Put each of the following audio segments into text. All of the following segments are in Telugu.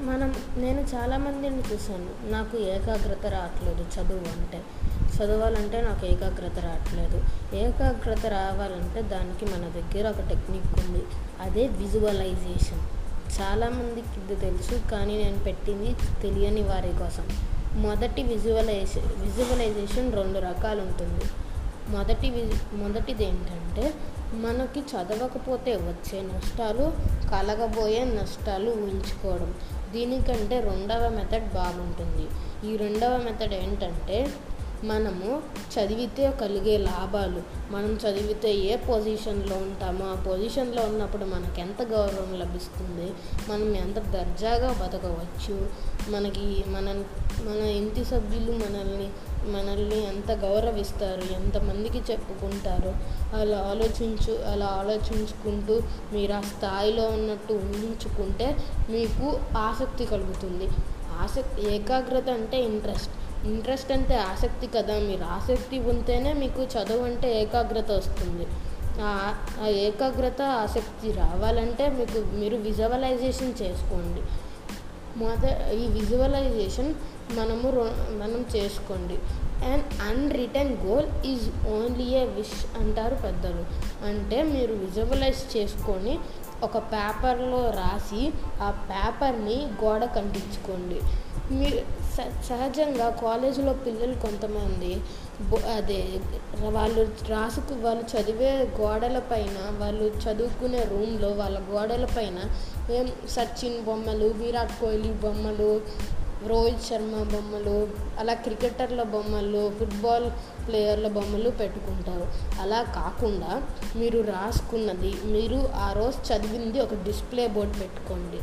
మనం నేను చాలామందిని చూశాను. నాకు ఏకాగ్రత రావట్లేదు చదువు అంటే చదవాలంటే నాకు ఏకాగ్రత రావట్లేదు. ఏకాగ్రత రావాలంటే దానికి మన దగ్గర ఒక టెక్నిక్ ఉంది. అదే విజువలైజేషన్. చాలామందికి ఇది తెలుసు కానీ నేను పెట్టింది తెలియని వారి కోసం. మొదటి విజువలైజే విజువలైజేషన్ రెండు రకాలు ఉంటుంది మొదటి మొదటిది ఏంటంటే మనకి చదవకపోతే వచ్చే నష్టాలు కలగబోయే నష్టాలు ఊహించుకోవడం. దీనికంటే రెండవ మెథడ్ బాగుంటుంది. ఈ రెండవ మెథడ్ ఏంటంటే మనము చదివితే కలిగే లాభాలు మనం చదివితే ఏ పొజిషన్లో ఉంటామో ఆ పొజిషన్లో ఉన్నప్పుడు మనకు ఎంత గౌరవం లభిస్తుంది మనం ఎంత దర్జాగా బతకవచ్చు మనకి మన మన ఇంటి సభ్యులు మనల్ని మనల్ని ఎంత గౌరవిస్తారు ఎంతమందికి చెప్పుకుంటారు అలా ఆలోచించు అలా ఆలోచించుకుంటూ మీరు ఆ స్థాయిలో ఉన్నట్టు ఊహించుకుంటే మీకు ఆసక్తి కలుగుతుంది. ఆసక్తి ఏకాగ్రత అంటే ఇంట్రెస్ట్. ఇంట్రెస్ట్ అంటే ఆసక్తి కదా మీరు. ఆసక్తి ఉంటేనే మీకు చదువు అంటే ఏకాగ్రత వస్తుంది. ఆ ఆ ఏకాగ్రత ఆసక్తి రావాలంటే మీకు మీరు విజువలైజేషన్ చేసుకోండి. మొద ఈ విజువలైజేషన్ మనము మనం చేసుకోండి. And unwritten goal is only a wish అంటారు పెద్దలు. అంటే మీరు విజువలైజ్ చేసుకొని ఒక పేపర్లో రాసి ఆ పేపర్ని గోడ కంటించుకోండి. మీరు స- సహజంగా కాలేజీలో పిల్లలు కొంతమంది అదే వాళ్ళు రాసుకు వాళ్ళు చదివే గోడల పైన వాళ్ళు చదువుకునే రూమ్లో వాళ్ళ గోడల పైన ఏం సచిన్ బొమ్మలు విరాట్ కోహ్లీ బొమ్మలు రోహిత్ శర్మ బొమ్మలు అలా క్రికెటర్ల బొమ్మలు ఫుట్బాల్ ప్లేయర్ల బొమ్మలు పెట్టుకుంటారు. అలా కాకుండా మీరు రాసుకున్నది మీరు ఆ రోజు చదివింది ఒక డిస్ప్లే బోర్డ్ పెట్టుకోండి.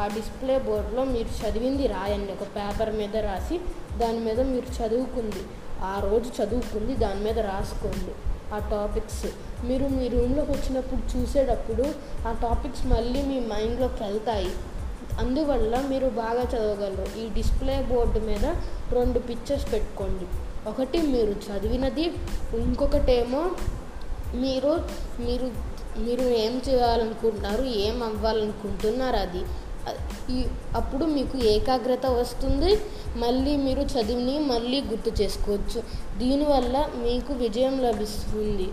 ఆ డిస్ప్లే బోర్డులో మీరు చదివింది రాయండి. ఒక పేపర్ మీద రాసి దాని మీద మీరు చదువుకుంది. ఆ రోజు చదువుకుంది దాని మీద రాసుకోండి. ఆ టాపిక్స్. మీరు మీ రూమ్లోకి వచ్చినప్పుడు చూసేటప్పుడు ఆ టాపిక్స్ మళ్ళీ మీ మైండ్లోకి వెళ్తాయి. అందువల్ల మీరు బాగా చదవగలరు. ఈ డిస్ప్లే బోర్డు మీద రెండు పిక్చర్స్ పెట్టుకోండి. ఒకటి మీరు చదివినది ఇంకొకటేమో మీరు మీరు మీరు ఏం చేయాలనుకుంటున్నారు ఏం అవ్వాలనుకుంటున్నారు అది. ఈ అప్పుడు మీకు ఏకాగ్రత వస్తుంది మళ్ళీ మీరు చదివిని మళ్ళీ గుర్తు చేసుకోవచ్చు. దీనివల్ల మీకు విజయం లభిస్తుంది.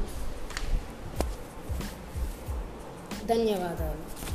ధన్యవాదాలు.